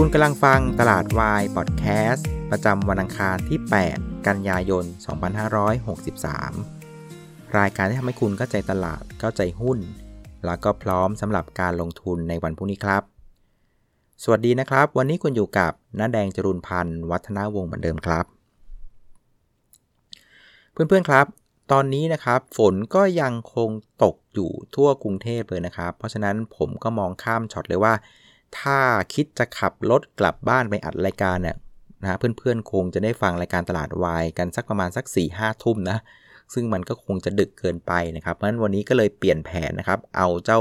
คุณกำลังฟังตลาดวายพอดแคสต์ประจำวันอังคารที่ 8 กันยายน 2563 รายการที่ทำให้คุณเข้าใจตลาดเข้าใจหุ้น แล้วก็พร้อมสำหรับการลงทุนในวันพรุ่งนี้ครับ สวัสดีนะครับ วันนี้คุณอยู่กับน้าแดงจรุนพันธ์วัฒนาวงศ์เหมือนเดิมครับ เพื่อนๆครับ ตอนนี้นะครับฝนก็ยังคงตกอยู่ทั่วกรุงเทพเลยนะครับ เพราะฉะนั้นผมก็มองข้ามช็อตเลยว่า ถ้าคิดจะขับรถกลับบ้านไปอัดรายการเนี่ยนะเพื่อนๆคงจะได้ฟังรายการตลาดวายกันสักประมาณสัก4ี่ห้าทุ่มนะซึ่งมันก็คงจะดึกเกินไปนะครับเพราะฉะนั้นวันนี้ก็เลยเปลี่ยนแผนนะครับเอาเจ้า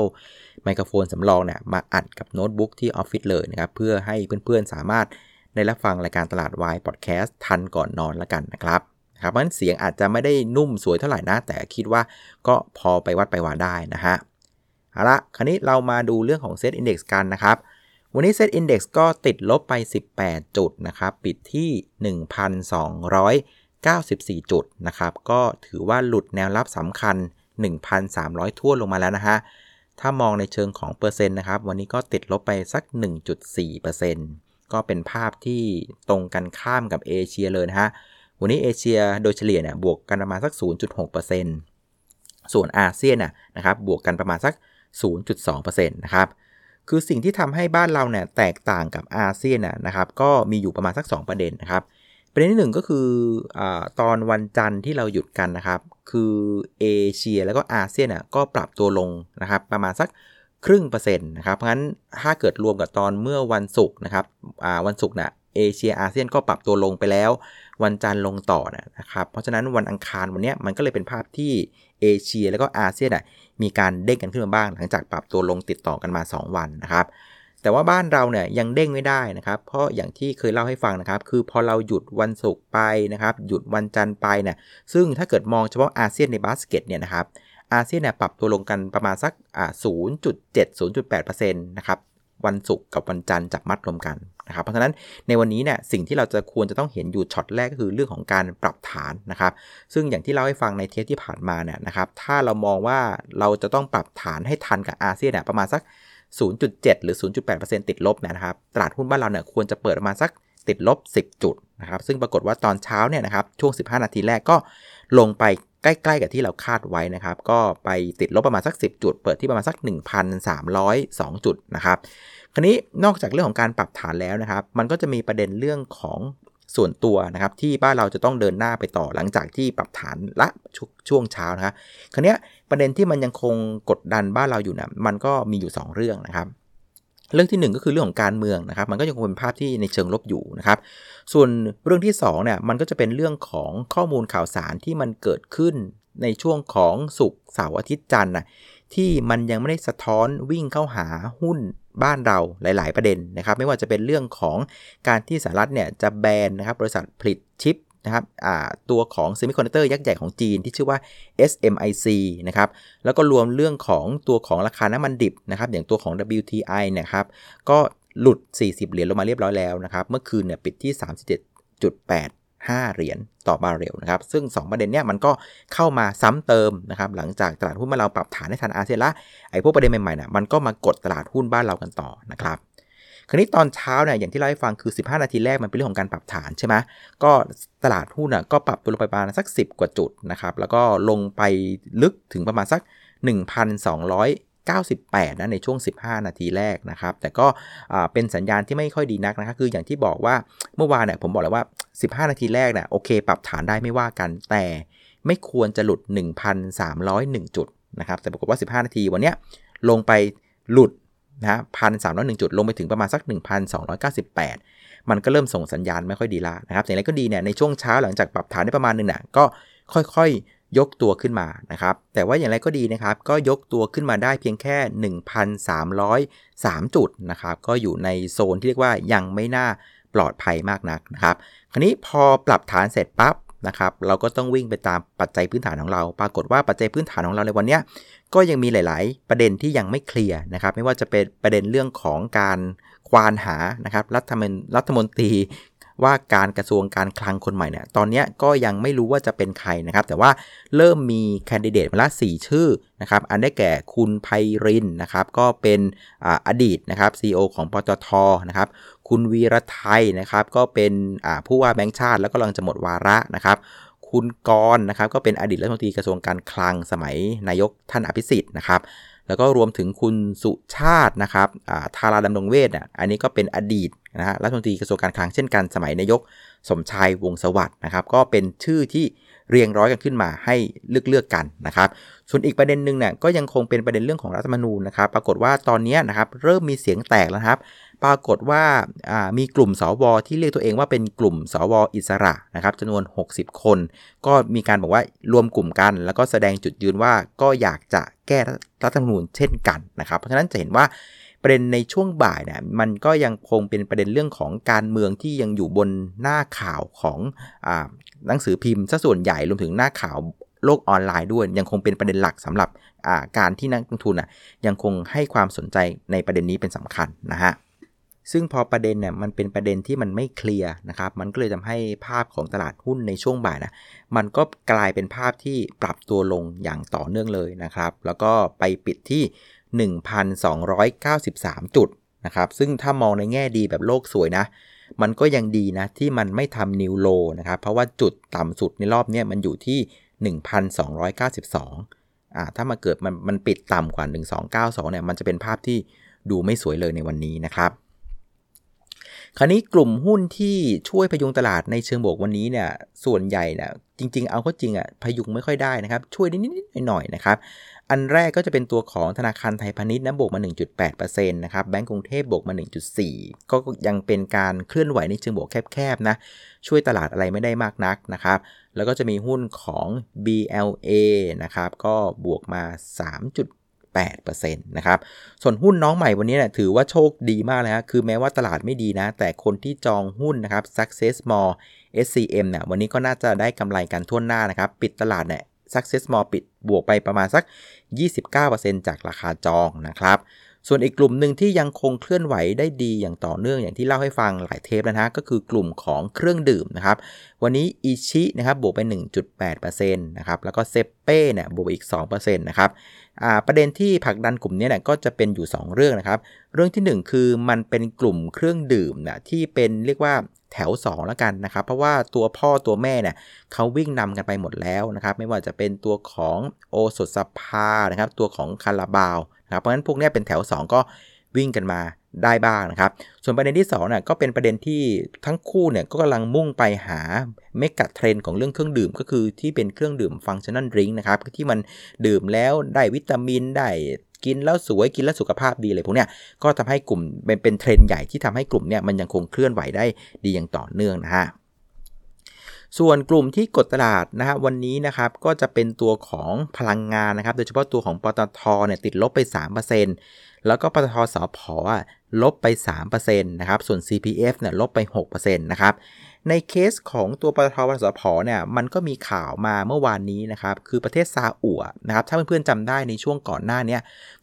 ไมโครโฟนสำรองเนี่ยมาอัดกับโน้ตบุ๊กที่ออฟฟิศเลยนะครับเพื่อให้เพื่อนๆสามารถได้รับฟังรายการตลาดวายพอดแคสต์ทันก่อนนอนละกันนะครับครับเพราะฉะนั้นเสียงอาจจะไม่ได้นุ่มสวยเท่าไหร่นะแต่คิดว่าก็พอไปวัดไปวาได้นะฮะเอาละคราวนี้เรามาดูเรื่องของเซตอินดี x กันนะครับ วันนี้ Set Index ก็ติดลบไป 18 จุดนะครับ ปิดที่ 1,294 จุดนะครับ ก็ถือว่าหลุดแนวรับสำคัญ 1,300 ทั่วลงมาแล้วนะฮะ ถ้ามองในเชิงของเปอร์เซ็นต์นะครับ วันนี้ก็ติดลบไปสัก 1.4%ก็เป็นภาพที่ตรงกันข้ามกับเอเชียเลยนะฮะ วันนี้เอเชียโดยเฉลี่ยเนี่ยบวกกันประมาณสัก 0.6%ส่วนอาเซียนนะครับบวกกันประมาณสัก 0.2%นะครับ คือสิ่งที่ทำให้บ้านเราเนี่ยแตกต่างกับอาเซียนนะครับก็มีอยู่ประมาณสัก 2 ประเด็นนะครับ ประเด็นที่ 1 ก็คืออตอนวันจันทร์ที่เราหยุดกันนะครับ คือเอเชียแล้วก็อาเซียนก็ปรับตัวลงนะครับประมาณสักครึ่งเปอร์เซ็นต์นะครับเพราะฉะนั้นถ้าเกิดรวมกับตอนเมื่อวันศุกร์นะครับวันศุกร์น่ะเอเชียอาเซียนก็ปรับตัวลงไปแล้ว วันจันทร์ลงต่อนะครับ เพราะฉะนั้นวันอังคารวันนี้มันก็เลยเป็นภาพที่เอเชียแล้วก็อาเซียนอะ มีการเด้งกันขึ้นมาบ้าง หลังจากปรับตัวลงติดต่อกันมา 2 วันนะครับ แต่ว่าบ้านเราเนี่ยยังเด้งไม่ได้นะครับ เพราะอย่างที่เคยเล่าให้ฟังนะครับ คือพอเราหยุดวันศุกร์ไปนะครับ หยุดวันจันทร์ไปเนี่ยซึ่งถ้าเกิดมองเฉพาะอาเซียนในบาสเกตเนี่ยนะครับอาเซียนเนี่ยปรับตัวลงกันประมาณสักอ่า0.7 0.8%นะครับวันศุกร์กับวันจันทร์จับมัดรวมกัน นะครับ เพราะฉะนั้นในวันนี้เนี่ยสิ่งที่เราจะควรจะต้องเห็นอยู่ช็อตแรกก็คือเรื่องของการปรับฐานนะครับ ซึ่งอย่างที่เล่าให้ฟังในเทปที่ผ่านมาเนี่ยนะครับถ้าเรามองว่าเราจะต้องปรับฐานให้ทันกับอาเซียนเนี่ยประมาณสัก 0.7 หรือ 0.8%ติดลบนะครับตลาดหุ้นบ้านเราเนี่ยควรจะเปิดประมาณสักติดลบ 10 จุดนะครับ ซึ่งปรากฏว่าตอนเช้าเนี่ยนะครับ ช่วง 15 นาทีแรกก็ลงไป ใกล้ๆกับที่เราคาดไว้นะครับ ก็ไปติดลบประมาณสัก 10 จุด เปิดที่ประมาณสัก 1,302 จุดนะครับคราวนี้นอกจากเรื่องของการปรับฐานแล้วนะครับ มันก็จะมีประเด็นเรื่องของส่วนตัวนะครับ ที่บ้านเราจะต้องเดินหน้าไปต่อหลังจากที่ปรับฐานละชช่วงเช้านะครับคราวนี้ประเด็นที่มันยังคงกดดันบ้านเราอยู่นะมันก็มีอยู่ 2 เรื่องนะครับ เรื่องที่ 1 ก็คือเรื่องของการเมืองนะครับ มันก็ยังคงเป็นภาพที่ในเชิงลบอยู่นะครับ ส่วนเรื่องที่2เนี่ยมันก็จะเป็นเรื่องของข้อมูลข่าวสารที่มันเกิดขึ้นในช่วงของศุกร์เสาร์อาทิตย์จันทร์นะที่มันยังไม่ได้สะท้อนวิ่งเข้าหาหุ้นบ้านเราหลาย ๆ ประเด็นนะครับ ไม่ว่าจะเป็นเรื่องของการที่สหรัฐเนี่ยจะแบนนะครับบริษัทผลิตชิป นะครับตัวของเซมิคอนดักเตอร์ยักษ์ใหญ่ของจีนที่ชื่อว่า SMIC นะครับแล้วก็รวมเรื่องของตัวของราคาน้ำมันดิบนะครับอย่างตัวของ WTI นะครับก็หลุด 40 เหรียญลงมาเรียบร้อยแล้วนะครับเมื่อคืนเนี่ยปิดที่ 37.8 5 เหรียญต่อบาร์เรลนะครับ ซึ่ง 2 ประเด็นเนี้ยมันก็เข้ามาซ้ำเติมนะครับ หลังจากตลาดหุ้นบ้านเราปรับฐานให้ทันอาเซียนละ ไอ้พวกประเด็นใหม่ๆนี่ยมันก็มากดตลาดหุ้นบ้านเรากันต่อนะครับ คราวนี้ตอนเช้าเนี่ยอย่างที่เราให้ฟังคือ 15 นาทีแรกมันเป็นเรื่องของการปรับฐานใช่ไหมก็ตลาดหุ้นอะก็ปรับตัวลงไปประมาณสัก 10 กว่าจุดนะครับแล้วก็ลงไปลึกถึงประมาณสัก 1,200 98 นะในช่วง 15 นาทีแรกนะครับ แต่ก็เป็นสัญญาณที่ไม่ค่อยดีนักนะครับ คืออย่างที่บอกว่าเมื่อวานเนี่ยผมบอกแล้วว่า 15 นาทีแรกเนี่ยโอเค ปรับฐานได้ไม่ว่ากัน แต่ไม่ควรจะหลุด 1,301 จุดนะครับ แต่ปรากฏว่า 15 นาทีวันนี้ลงไปหลุด นะพันสามร้อยหนึ่งจุดลงไปถึงประมาณสัก 1,298 มันก็เริ่มส่งสัญญาณไม่ค่อยดีละนะครับอย่างไรก็ดีเนี่ยในช่วงเช้าหลังจากปรับฐานได้ประมาณนึงน่ะก็ค่อยๆยกตัวขึ้นมานะครับแต่ว่าอย่างไรก็ดีนะครับก็ยกตัวขึ้นมาได้เพียงแค่ 1,303 จุดนะครับก็อยู่ในโซนที่เรียกว่ายังไม่น่าปลอดภัยมากนักนะครับ คราวนี้พอปรับฐานเสร็จปั๊บ นะครับ เราก็ต้องวิ่งไปตามปัจจัยพื้นฐานของเรา ปรากฏว่าปัจจัยพื้นฐานของเราในวันนี้ก็ยังมีหลาย ๆ ประเด็นที่ยังไม่เคลียร์นะครับ ไม่ว่าจะเป็นประเด็นเรื่องของการควานหานะครับรัฐมนรัฐมนตรี ว่าการกระทรวงการคลังคนใหม่เนี่ยตอนนี้ก็ยังไม่รู้ว่าจะเป็นใครนะครับ แต่ว่าเริ่มมีแคนดิเดตมาละ4 ชื่อนะครับ อันได้แก่คุณไพรินนะครับ ก็เป็นอดีตนะครับ CEO ของปตทนะครับ คุณวีรไทยนะครับ ก็เป็นผู้ว่าแบงค์ชาติ แล้วก็กำลังจะหมดวาระนะครับคุณกรนะครับก็เป็นอดีตรัฐมนตรีกระทรวงการคลังสมัยนายกท่านอภิสิทธิ์นะครับ แล้วก็รวมถึงคุณสุชาตินะครับธาราดำรงเวทอะอันนี้ก็เป็นอดีตนะฮะรัฐมนตรีกระทรวงการคลังเช่นกันสมัยนายกสมชายวงสวัสด์นะครับ ก็เป็นชื่อที่เรียงร้อยกันขึ้นมาให้เลือกเลือกกันนะครับ ส่วนอีกประเด็นหนึ่งเนี่ยก็ยังคงเป็นประเด็นเรื่องของรัฐธรรมนูญนะครับ ปรากฏว่าตอนนี้นะครับเริ่มมีเสียงแตกแล้วครับ ปรากฏว่ามีกลุ่มสวที่เรียกตัวเองว่าเป็นกลุ่มสวอิสระนะครับจำนวน 60 คน ก็มีการบอกว่ารวมกลุ่มกัน แล้วก็แสดงจุดยืนว่าก็อยากจะ แก้รัฐธรรมนูญเช่นกันนะครับ เพราะฉะนั้นจะเห็นว่าประเด็นในช่วงบ่ายเนี่ยมันก็ยังคงเป็นประเด็นเรื่องของการเมืองที่ยังอยู่บนหน้าข่าวของอหนังสือพิมพ์ซะส่วนใหญ่รวมถึงหน้าข่าวโลกออนไลน์ด้วย ยังคงเป็นประเด็นหลักสำหรับการที่นักลงทุนยังคงให้ความสนใจในประเด็นนี้เป็นสำคัญนะฮะ ซึ่งพอประเด็นเนี่ยมันเป็นประเด็นที่มันไม่เคลียร์นะครับ มันก็เลยทำให้ภาพของตลาดหุ้นในช่วงบ่ายนะมันก็กลายเป็นภาพที่ปรับตัวลงอย่างต่อเนื่องเลยนะครับ แล้วก็ไปปิดที่ 1,293 จุดนะครับ ซึ่งถ้ามองในแง่ดีแบบโลกสวยนะ มันก็ยังดีนะที่มันไม่ทำนิวโลนะครับ เพราะว่าจุดต่ำสุดในรอบนี้มันอยู่ที่ 1,292อ่าถ้ามาเกิดมันมันปิดต่ำกว่า 1292เนี่ยมันจะเป็นภาพที่ดูไม่สวยเลยในวันนี้นะครับ คราวนี้กลุ่มหุ้นที่ช่วยพยุงตลาดในเชิงบวกวันนี้เนี่ยส่วนใหญ่เนี่ยจริง ๆ เอาก็จริงอะพยุงไม่ค่อยได้นะครับ ช่วยนิดๆหน่อยๆนะครับอันแรกก็จะเป็นตัวของธนาคารไทยพาณิชย์นะบวกมา 1.8%นะครับแบงก์กรุงเทพบวกมา 1.4 ก็ยังเป็นการเคลื่อนไหวในเชิงบวกแคบๆนะช่วยตลาดอะไรไม่ได้มากนักนะครับแล้วก็จะมีหุ้นของ BLA นะครับก็บวกมา 8%นะครับส่วนหุ้นน้องใหม่วันนี้เนี่ยถือว่าโชคดีมากเลยครับคือแม้ว่าตลาดไม่ดีนะ แต่คนที่จองหุ้นนะครับ Success More SCM เนี่ยวันนี้ก็น่าจะได้กำไรกันทั่วหน้านะครับ ปิดตลาดเนี่ย Success More ปิดบวกไปประมาณสัก 29%จากราคาจองนะครับ ส่วนอีกกลุ่มหนึ่งที่ยังคงเคลื่อนไหวได้ดีอย่างต่อเนื่องอย่างที่เล่าให้ฟังหลายเทปแล้วนะก็คือกลุ่มของเครื่องดื่มนะครับวันนี้อิชินะครับบวกไป 1.8%นะครับแล้วก็เซเป้เนี่ยบวกอีก 2%นะครับประเด็นที่ผลักดันกลุ่มนี้เนี่ยก็จะเป็นอยู่ 2 เรื่องนะครับเรื่องที่ 1 คือมันเป็นกลุ่มเครื่องดื่มนะที่เป็นเรียกว่าแถว 2 แล้วกันนะครับ เพราะว่าตัวพ่อตัวแม่เนี่ยเขาวิ่งนำกันไปหมดแล้วนะครับ ไม่ว่าจะเป็นตัวของโอสถสภานะครับ ตัวของคาราบาว นะครับเพราะฉะนั้นพวกนี้เป็นแถว 2 ก็วิ่งกันมาได้บ้างนะครับ ส่วนประเด็นที่2เนี่ยก็เป็นประเด็นที่ทั้งคู่เนี่ยก็กำลังมุ่งไปหา megatrend ของเรื่องเครื่องดื่ม ก็คือที่เป็นเครื่องดื่ม functional drink นะครับ ที่มันดื่มแล้วได้วิตามินได้กินแล้วสวยกินแล้วสุขภาพดีเลยพวกเนี้ยก็ทำให้กลุ่มเป็นเป็นเทรนใหญ่ที่ทำให้กลุ่มเนี้ยมันยังคงเคลื่อนไหวได้ดีอย่างต่อเนื่องนะฮะ ส่วนกลุ่มที่กดตลาดนะฮะวันนี้นะครับก็จะเป็นตัวของพลังงานนะครับ โดยเฉพาะตัวของปตทเนี่ยติดลบไป 3%แล้วก็ปตทสอพอลบไป3%นะครับ ส่วน CPF เนี่ยลบไป6%นะครับ ในเคสของตัวปตทปสพเนี่ยมันก็มีข่าวมาเมื่อวานนี้นะครับ คือประเทศซาอุนะครับถ้าเพื่อนๆจำได้ในช่วงก่อนหน้านี้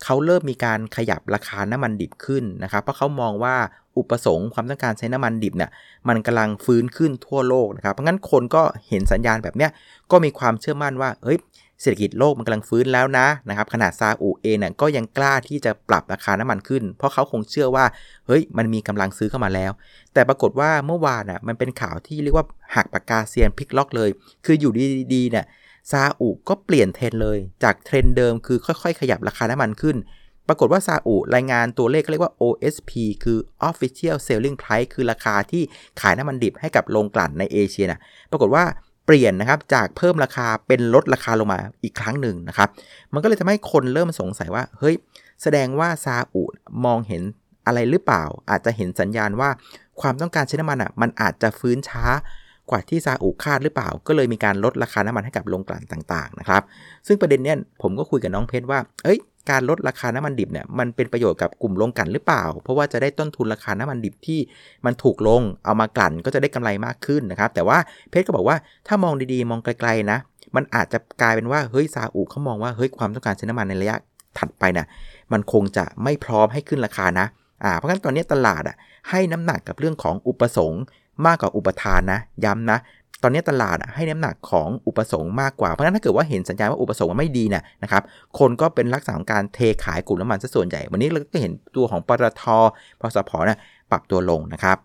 เขาเริ่มมีการขยับราคาน้ำมันดิบขึ้นนะครับ เพราะเขามองว่าอุปสงค์ความต้องการใช้น้ำมันดิบเนี่ยมันกำลังฟื้นขึ้นทั่วโลกนะครับเพราะงั้นคนก็เห็นสัญญาณแบบเนี้ยก็มีความเชื่อมั่นว่าเฮ้ย เศรษฐกิจโลกมันกำลังฟื้นแล้วนะนะครับขนาดซาอุเองเนี่ยก็ยังกล้าที่จะปรับราคาน้ำมันขึ้น เพราะเขาคงเชื่อว่าเฮ้ยมันมีกำลังซื้อเข้ามาแล้ว แต่ปรากฏว่าเมื่อวานอะมันเป็นข่าวที่เรียกว่าหักปากกาเซียนพลิกล็อกเลย คืออยู่ดีๆเนี่ยซาอุก็เปลี่ยนเทรนเลย จากเทรนเดิมคือค่อย ๆ ขยับราคาน้ำมันขึ้น ปรากฏว่าซาอุรายงานตัวเลขเรียกว่า OSP คือ Official Selling Price คือราคาที่ขายน้ำมันดิบให้กับโรงกลั่นในเอเชียนะปรากฏว่า เปลี่ยนนะครับจากเพิ่มราคาเป็นลดราคาลงมาอีกครั้งหนึ่งนะครับ มันก็เลยทำให้คนเริ่มสงสัยว่า เฮ้ย แสดงว่าซาอุมองเห็นอะไรหรือเปล่า อาจจะเห็นสัญญาณว่าความต้องการใช้น้ำมันอะมันอาจจะฟื้นช้ากว่าที่ซาอุคาดหรือเปล่า ก็เลยมีการลดราคาน้ำมันให้กับโรงกลั่นต่างๆนะครับ ซึ่งประเด็นเนี้ยผมก็คุยกับน้องเพชรว่า เอ้ย การลดราคาน้ำมันดิบเนี่ยมันเป็นประโยชน์กับกลุ่มโรงกลั่นหรือเปล่า เพราะว่าจะได้ต้นทุนราคาน้ำมันดิบที่มันถูกลงเอามากลั่นก็จะได้กำไรมากขึ้นนะครับ แต่ว่าเพชรก็บอกว่าถ้ามองดีๆ มองไกลๆนะ มันอาจจะกลายเป็นว่าเฮ้ยซาอุเขามองว่าเฮ้ยความต้องการใช้น้ำมันในระยะถัดไปนะ่ะมันคงจะไม่พร้อมให้ขึ้นราคานะอ่าเพราะงั้นตอนนี้ตลาดอะให้น้ำหนักกับเรื่องของอุปสงค์มากกว่าอุปทานนะ ย้ำนะ ตอนนี้ตลาดให้น้ำหนักของอุปสงค์มากกว่า เพราะฉะนั้นถ้าเกิดว่าเห็นสัญญาณว่าอุปสงค์มันไม่ดีนี่ยนะครับ คนก็เป็นลักษณะของการเทขายกลุ่มน้ำมันซะส่วนใหญ่ วันนี้เราก็เห็นตัวของปตทปสพเนี่ยปรับตัวลงนะครับ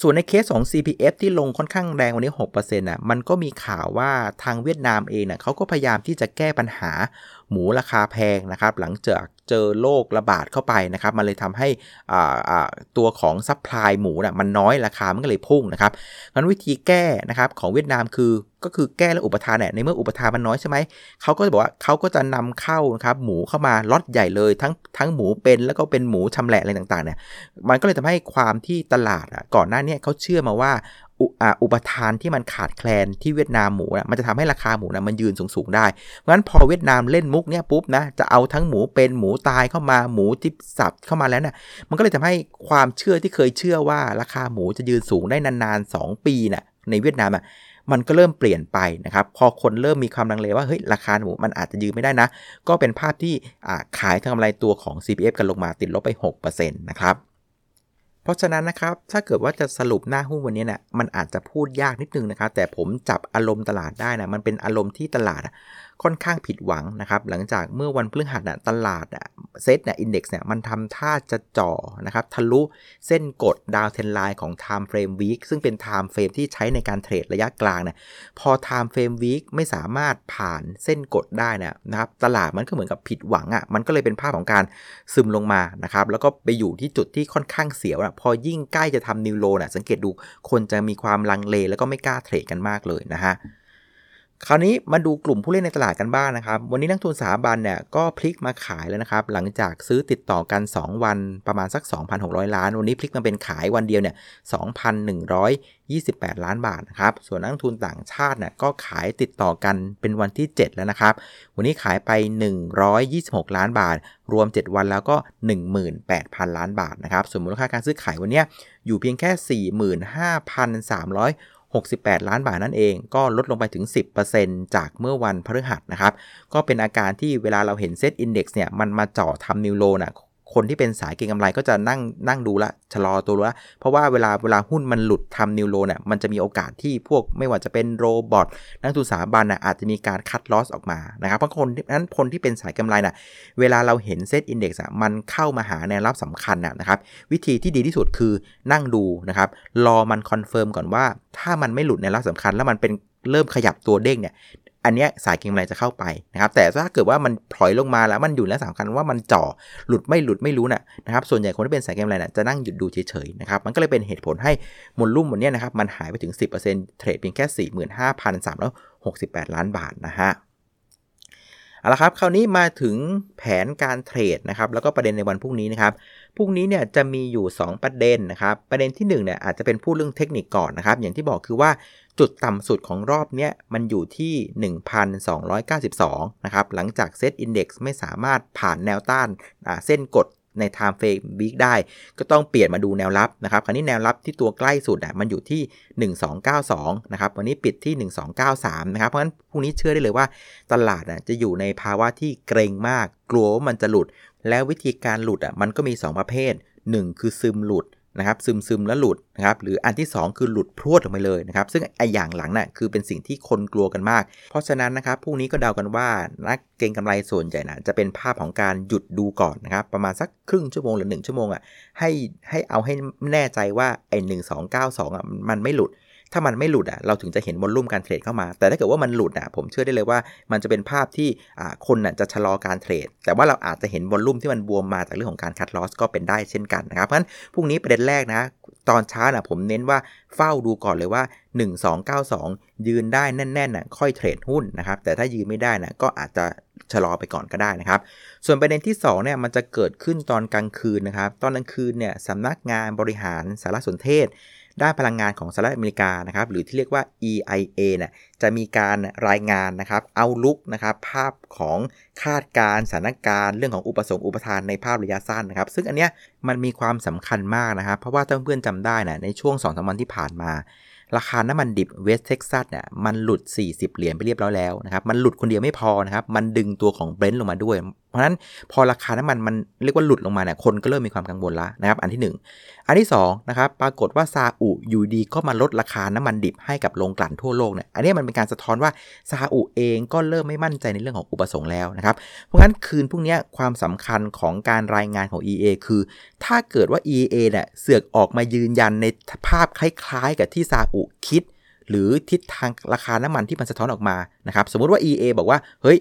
ส่วนในเคสของ CPF ที่ลงค่อนข้างแรงวันนี้6%น่ะมันก็มีข่าวว่าทางเวียดนามเองน่ะเขาก็พยายามที่จะแก้ปัญหาหมูราคาแพงนะครับ หลังจากเจอโรคระบาดเข้าไปนะครับ มันเลยทำให้ตัวของ supply หมูนะ่ะมันน้อยราคามันก็เลยพุ่งนะครับงั้นวิธีแก้นะครับของเวียดนามคือก็คือแก้และอุปทานเนี่ยในเมื่ออุปทานมันน้อยใช่ไหมเขาก็จะบอกว่าเขาก็จะนำเข้านะครับหมูเข้ามาล็อตใหญ่เลยทั้งทั้งหมูเป็นแล้วก็เป็นหมูชำแหละอะไรต่างๆเนี่ยมันก็เลยทำให้ความที่ตลาดอะก่อนหน้านี้เขาเชื่อมั่นว่า อุปทานที่มันขาดแคลนที่เวียดนามหมูนะมันจะทำให้ราคาหมูนะมันยืนสูงๆได้เพราะฉะนั้นพอเวียดนามเล่นมุกเนี่ยปุ๊บนะจะเอาทั้งหมูเป็นหมูตายเข้ามาหมูที่สับเข้ามาแล้วนะ่ะมันก็เลยทำให้ความเชื่อที่เคยเชื่อว่าราคาหมูจะยืนสูงได้นานๆ 2 ปีนะ่ะในเวียดนามอะมันก็เริ่มเปลี่ยนไปนะครับพอคนเริ่มมีความลังเลว่าเฮ้ยราคาหมูมันอาจจะยืนไม่ได้นะ ก็เป็นภาพที่ขายทางกำไรตัวของ CPF กันลงมาติดลบไป6%นะครับ เพราะฉะนั้นนะครับถ้าเกิดว่าจะสรุปหน้าหุ้นวันนี้เนะี่ยมันอาจจะพูดยากนิดนึงนะครับแต่ผมจับอารมณ์ตลาดได้นะมันเป็นอารมณ์ที่ตลาด ค่อนข้างผิดหวังนะครับ หลังจากเมื่อวันพฤหัสนะตลาดเซ็ตเนี่ยอินเด็กซ์เนี่ยมันทำท่าจะจ่อนะครับทะลุเส้นกดดาวเทนไลน์ของ Time Frame Week ซึ่งเป็น Time Frame ที่ใช้ในการเทรดระยะกลางเนี่ยพอ Time Frame Week ไม่สามารถผ่านเส้นกดได้นะครับตลาดมันก็เหมือนกับผิดหวังอะ่ะมันก็เลยเป็นภาพของการซึมลงมานะครับแล้วก็ไปอยู่ที่จุดที่ค่อนข้างเสียวนะพอยิ่งใกล้จะทำนิวโลนะสังเกตดูคนจะมีความลังเลแล้วก็ไม่กล้าเทรดกันมากเลยนะฮะ คราวนี้มาดูกลุ่มผู้เล่นในตลาดกันบ้างนะครับ วันนี้นักทุนสถาบันเนี่ยก็พลิกมาขายแล้วนะครับ หลังจากซื้อติดต่อกัน 2 วันประมาณสัก 2,600 ล้าน วันนี้พลิกมาเป็นขายวันเดียวเนี่ย 2,128 ล้านบาทนะครับ ส่วนนักทุนต่างชาติเนี่ยก็ขายติดต่อกันเป็นวันที่ 7 แล้วนะครับ วันนี้ขายไป 126 ล้านบาท รวม 7 วันแล้วก็ 18,000 ล้านบาทนะครับ ส่วนมูลค่าการซื้อขายวันนี้อยู่เพียงแค่ 45,300 68 ล้านบาทนั่นเอง ก็ลดลงไปถึง 10%จากเมื่อวันพฤหัสนะครับ ก็เป็นอาการที่เวลาเราเห็นเซตอินดี x เนี่ยมันมาเจาะทำ new low นะ คนที่เป็นสายเก็งกำไรก็จะนั่งนั่งดูละชะลอตัวละเพราะว่าเวลาเวลาหุ้นมันหลุดทำ new low เนี่ยมันจะมีโอกาสที่พวกไม่ว่าจะเป็น robot นักลงทุนสถาบันน่ะอาจจะมีการ cut loss ออกมานะครับเพราะคนนั้นคนที่เป็นสายกำไรน่ะเวลาเราเห็นเซตอินเดี x อะมันเข้ามาหาแนวรับสำคัญนะครับ วิธีที่ดีที่สุดคือนั่งดูนะครับรอมัน confirm ก่อนว่า ถ้ามันไม่หลุดแนวรับสำคัญ แล้วมันเป็นเริ่มขยับตัวเด้งเนี่ย อันนี้สายเก็งกำไรจะเข้าไปนะครับ แต่ถ้าเกิดว่ามันถอยลงมาแล้วมันอยู่แนวสำคัญว่ามันจ่อหลุดไม่หลุดไม่รู้นะนะครับส่วนใหญ่คนที่เป็นสายเก็งกำไรนะจะนั่งหยุดดูเฉยๆนะครับมันก็เลยเป็นเหตุผลให้ volume วันนี้นะครับมันหายไปถึง 10% trade เพียงแค่ 45,368 ล้านบาทนะฮะ เอาละครับคราวนี้มาถึงแผนการ trade นะครับแล้วก็ประเด็นในวันพรุ่งนี้นะครับพรุ่งนี้เนี่ยจะมีอยู่ 2 ประเด็นนะครับประเด็นที่1เนี่ยอาจจะเป็นพูดเรื่องเทคนิคก่อนนะครับอย่างที่บอกคือว่าจุดต่ำสุดของรอบนี้มันอยู่ที่ 1,292 นะครับหลังจากเซตอินดี x ไม่สามารถผ่านแนวต้านเส้นกด ใน timeframe week ได้ ก็ต้องเปลี่ยนมาดูแนวรับนะครับ คราวนี้แนวรับที่ตัวใกล้สุดอะมันอยู่ที่ 1292 นะครับ วันนี้ปิดที่ 1293 นะครับ เพราะฉะนั้นพรุ่งนี้เชื่อได้เลยว่าตลาดอะจะอยู่ในภาวะที่เกรงมาก กลัวว่ามันจะหลุด แล้ววิธีการหลุดอะมันก็มี 2 ประเภท 1 คือซึมหลุด นะครับซึมซึมแล้วหลุดนะครับหรืออันที่ 2 คือหลุดพรวดออกไปเลยนะครับซึ่งไออย่างหลังนะ่ะคือเป็นสิ่งที่คนกลัวกันมาก เพราะฉะนั้นนะครับพรุ่งนี้ก็เดากันว่านักเก็งกำไรส่วนใหญ่นะจะเป็นภาพของการหยุดดูก่อนนะครับประมาณสักครึ่งชั่วโมงหรือ1ชั่วโมงอะ่ะให้ให้เอาให้แน่ใจว่าไอหนึ่งสองเก้าสองอะมันไม่หลุด ถ้ามันไม่หลุดอะเราถึงจะเห็นวอลลุ่มการเทรดเข้ามา แต่ถ้าเกิดว่ามันหลุดอะผมเชื่อได้เลยว่ามันจะเป็นภาพที่อ่าคนน่ะจะชะลอการเทรด แต่ว่าเราอาจจะเห็นวอลลุ่มที่มันบวมมาจากเรื่องของการคัดลอสก็เป็นได้เช่นกันนะครับเพราะฉะนั้นพรุ่งนี้ประเด็นแรกนะ ตอนเช้านะผมเน้นว่าเฝ้าดูก่อนเลยว่า 1292 ยืนได้แน่นๆน่ะค่อยเทรดหุ้นนะครับแต่ถ้ายืนไม่ได้น่ะก็อาจจะชะลอไปก่อนก็ได้นะครับ ส่วนประเด็นที่2เนี่ยมันจะเกิดขึ้นตอนกลางคืนนะครับ ตอนกลางคืนเนี่ยสำนักงานบริหารสารสนเทศ ด้านพลังงานของสหรัฐอเมริกานะครับหรือที่เรียกว่า EIA เนี่ยจะมีการรายงานนะครับ outlook นะครับภาพของคาดการณ์สถานการณ์เรื่องของอุปสงค์อุปทานในภาพระยะสั้นนะครับ ซึ่งอันเนี้ยมันมีความสำคัญมากนะครับ เพราะว่าถ้าเพื่อนจำได้นะในช่วง2อสวันที่ผ่านมา ราคาน้ำมันดิบเวสเท็กซัสเนี่ยมันหลุด 40 เหรียญไปเรียบร้อยแล้วนะครับมันหลุดคนเดียวไม่พอนะครับมันดึงตัวของเบรนท์ลงมาด้วย เพราะฉะนั้นพอราคาน้ำมันมันเรียกว่าหลุดลงมาเนี่ยคนก็เริ่มมีความกังวลแล้วนะครับ อันที่ 1 อันที่2นะครับปรากฏว่าซาอุอยู่ดีก็มาลดราคาน้ำมันดิบให้กับโรงกลั่นทั่วโลกเนี่ยอันนี้มันเป็นการสะท้อนว่าซาอุเองก็เริ่มไม่มั่นใจในเรื่องของอุปสงค์แล้วนะครับเพราะงั้นคืนพวกนี้ความสำคัญของการรายงานของ EA คือ ถ้าเกิดว่า EA เนี่ยเสือกออกมายืนยันในภาพคล้ายๆ กับที่ซาอุคิดหรือทิศทางราคาน้ำมันที่มันสะท้อนออกมานะครับ สมมุติว่า EA บอกว่า เฮ้ย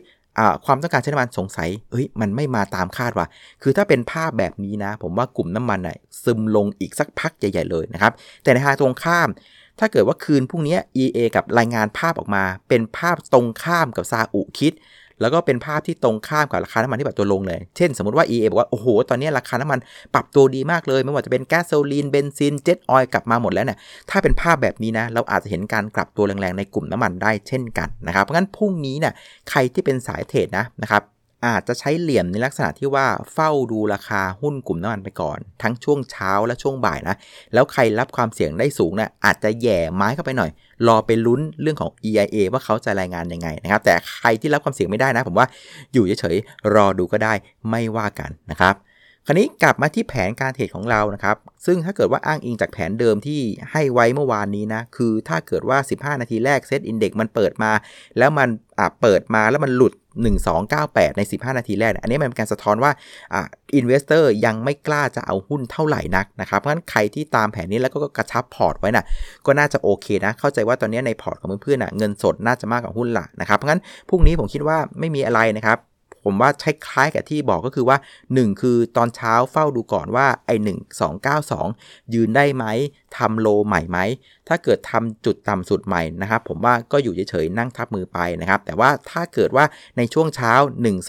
ความต้องการใช้น้ำมันสงสัยเฮ้ย มันไม่มาตามคาดว่ะ คือถ้าเป็นภาพแบบนี้นะ ผมว่ากลุ่มน้ำมันน่ะซึมลงอีกสักพักใหญ่ๆเลยนะครับ แต่ในทางตรงข้าม ถ้าเกิดว่าคืนพรุ่งนี้ EA กับรายงานภาพออกมา เป็นภาพตรงข้ามกับซาอุคิด แล้วก็เป็นภาพที่ตรงข้ามกับราคาน้ำมันที่ปรับตัวลงเลย เช่นสมมติว่า EA บอกว่า โอ้โห ตอนนี้ราคาน้ำมันปรับตัวดีมากเลย ไม่ว่าจะเป็นแก๊สโซลีน เบนซิน เจ็ตออยล์กลับมาหมดแล้วเนี่ย ถ้าเป็นภาพแบบนี้นะ เราอาจจะเห็นการกลับตัวแรงๆในกลุ่มน้ำมันได้เช่นกันนะครับ เพราะงั้นพรุ่งนี้เนี่ย ใครที่เป็นสายเทรดนะนะครับ อาจจะใช้เหลี่ยมในลักษณะที่ว่าเฝ้าดูราคาหุ้นกลุ่มน้ำมันไปก่อน ทั้งช่วงเช้าและช่วงบ่ายนะ แล้วใครรับความเสี่ยงได้สูงนะอาจจะแย่ไม้เข้าไปหน่อย รอไปลุ้นเรื่องของ EIA ว่าเขาจะรายงานยังไงนะครับ แต่ใครที่รับความเสี่ยงไม่ได้นะ ผมว่าอยู่เฉยๆรอดูก็ได้ไม่ว่ากันนะครับ คราวนี้กลับมาที่แผนการเทรดของเรานะครับ ซึ่งถ้าเกิดว่าอ้างอิงจากแผนเดิมที่ให้ไว้เมื่อวานนี้นะ คือถ้าเกิดว่า 15 นาทีแรก SET Index มันเปิดมา แล้วมันอ่าเปิดมาแล้วมันหลุด 1298 ใน 15 นาทีแรก อันนี้มันเป็นการสะท้อนว่าอ่า investor ยังไม่กล้าจะเอาหุ้นเท่าไหร่นักนะครับ เพราะฉะนั้นใครที่ตามแผนนี้แล้วก็กระชับพอร์ตไว้นะ่ะ ก็น่าจะโอเคนะ เข้าใจว่าตอนนี้ในพอร์ตของเพื่อนๆนะเงินสดน่าจะมากกว่าหุ้นละนะครับ เพราะงั้นพรุ่งนี้ผมคิดว่าไม่มีอะไรนะครับ ผมว่าใช้คล้ายกับที่บอกก็คือว่า 1 คือตอนเช้าเฝ้าดูก่อนว่าไอ้หนึ่งสองเก้าสองยืนได้ไหมทำโลใหม่ไหม ถ้าเกิดทำจุดต่ำสุดใหม่นะครับ ผมว่าก็อยู่เฉยๆนั่งทับมือไปนะครับ แต่ว่าถ้าเกิดว่าในช่วงเช้า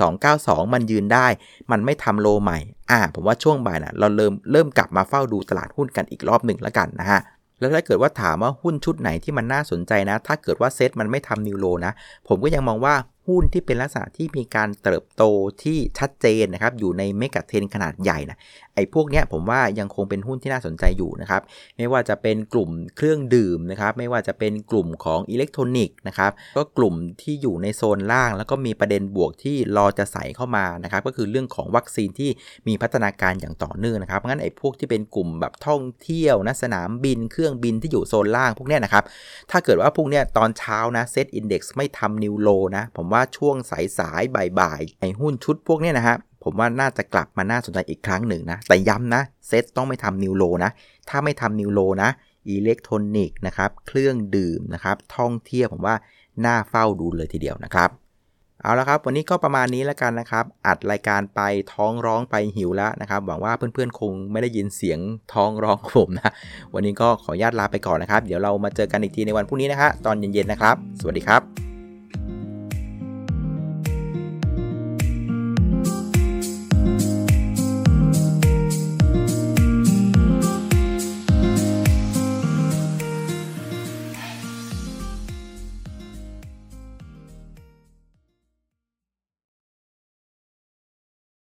1292 มันยืนได้ มันไม่ทำโลใหม่ อ่า ผมว่าช่วงบ่ายนะเราเริ่มเริ่มกลับมาเฝ้าดูตลาดหุ้นกันอีกรอบหนึ่งแล้วกันนะฮะแล้วถ้าเกิดว่าถามว่าหุ้นชุดไหนที่มันน่าสนใจนะ ถ้าเกิดว่าเซตมันไม่ทำนิวโลนะ ผมก็ยังมองว่า หุ้นที่เป็นลักษณะที่มีการเติบโตที่ชัดเจนนะครับอยู่ในเมกะเทนขนาดใหญ่นะ ไอ้พวกเนี้ยผมว่ายังคงเป็นหุ้นที่น่าสนใจอยู่นะครับ ไม่ว่าจะเป็นกลุ่มเครื่องดื่มนะครับ ไม่ว่าจะเป็นกลุ่มของอิเล็กทรอนิกส์นะครับ ก็กลุ่มที่อยู่ในโซนล่าง แล้วก็มีประเด็นบวกที่รอจะใส่เข้ามานะครับ ก็คือเรื่องของวัคซีนที่มีพัฒนาการอย่างต่อเนื่องนะครับ งั้นไอ้พวกที่เป็นกลุ่มแบบท่องเที่ยวนะสนามบิน เครื่องบินที่อยู่โซนล่างพวกเนี้ยนะครับ ถ้าเกิดว่าพวกเนี้ยตอนเช้านะเซตอินดี x ไม่ทำ new low นะ ผมว่าช่วงสายสายบ่ายๆไอ้หุ้นชุดพวกเนี้ยนะฮะ ผมว่าน่าจะกลับมาน่าสนใจอีกครั้งหนึ่งนะ แต่ย้ำนะ เซตต้องไม่ทำ new low นะ ถ้าไม่ทำ new low นะ อิเล็กทรอนิกส์นะครับ เครื่องดื่มนะครับ ท่องเที่ยวผมว่าน่าเฝ้าดูเลยทีเดียวนะครับ เอาละครับ วันนี้ก็ประมาณนี้แล้วกันนะครับ อัดรายการไปท้องร้องไปหิวแล้วนะครับ หวังว่าเพื่อนๆคงไม่ได้ยินเสียงท้องร้องของผมนะ วันนี้ก็ขออนุญาตลาไปก่อนนะครับ เดี๋ยวเรามาเจอกันอีกทีในวันพรุ่งนี้นะฮะตอนเย็นๆนะครับ สวัสดีครับ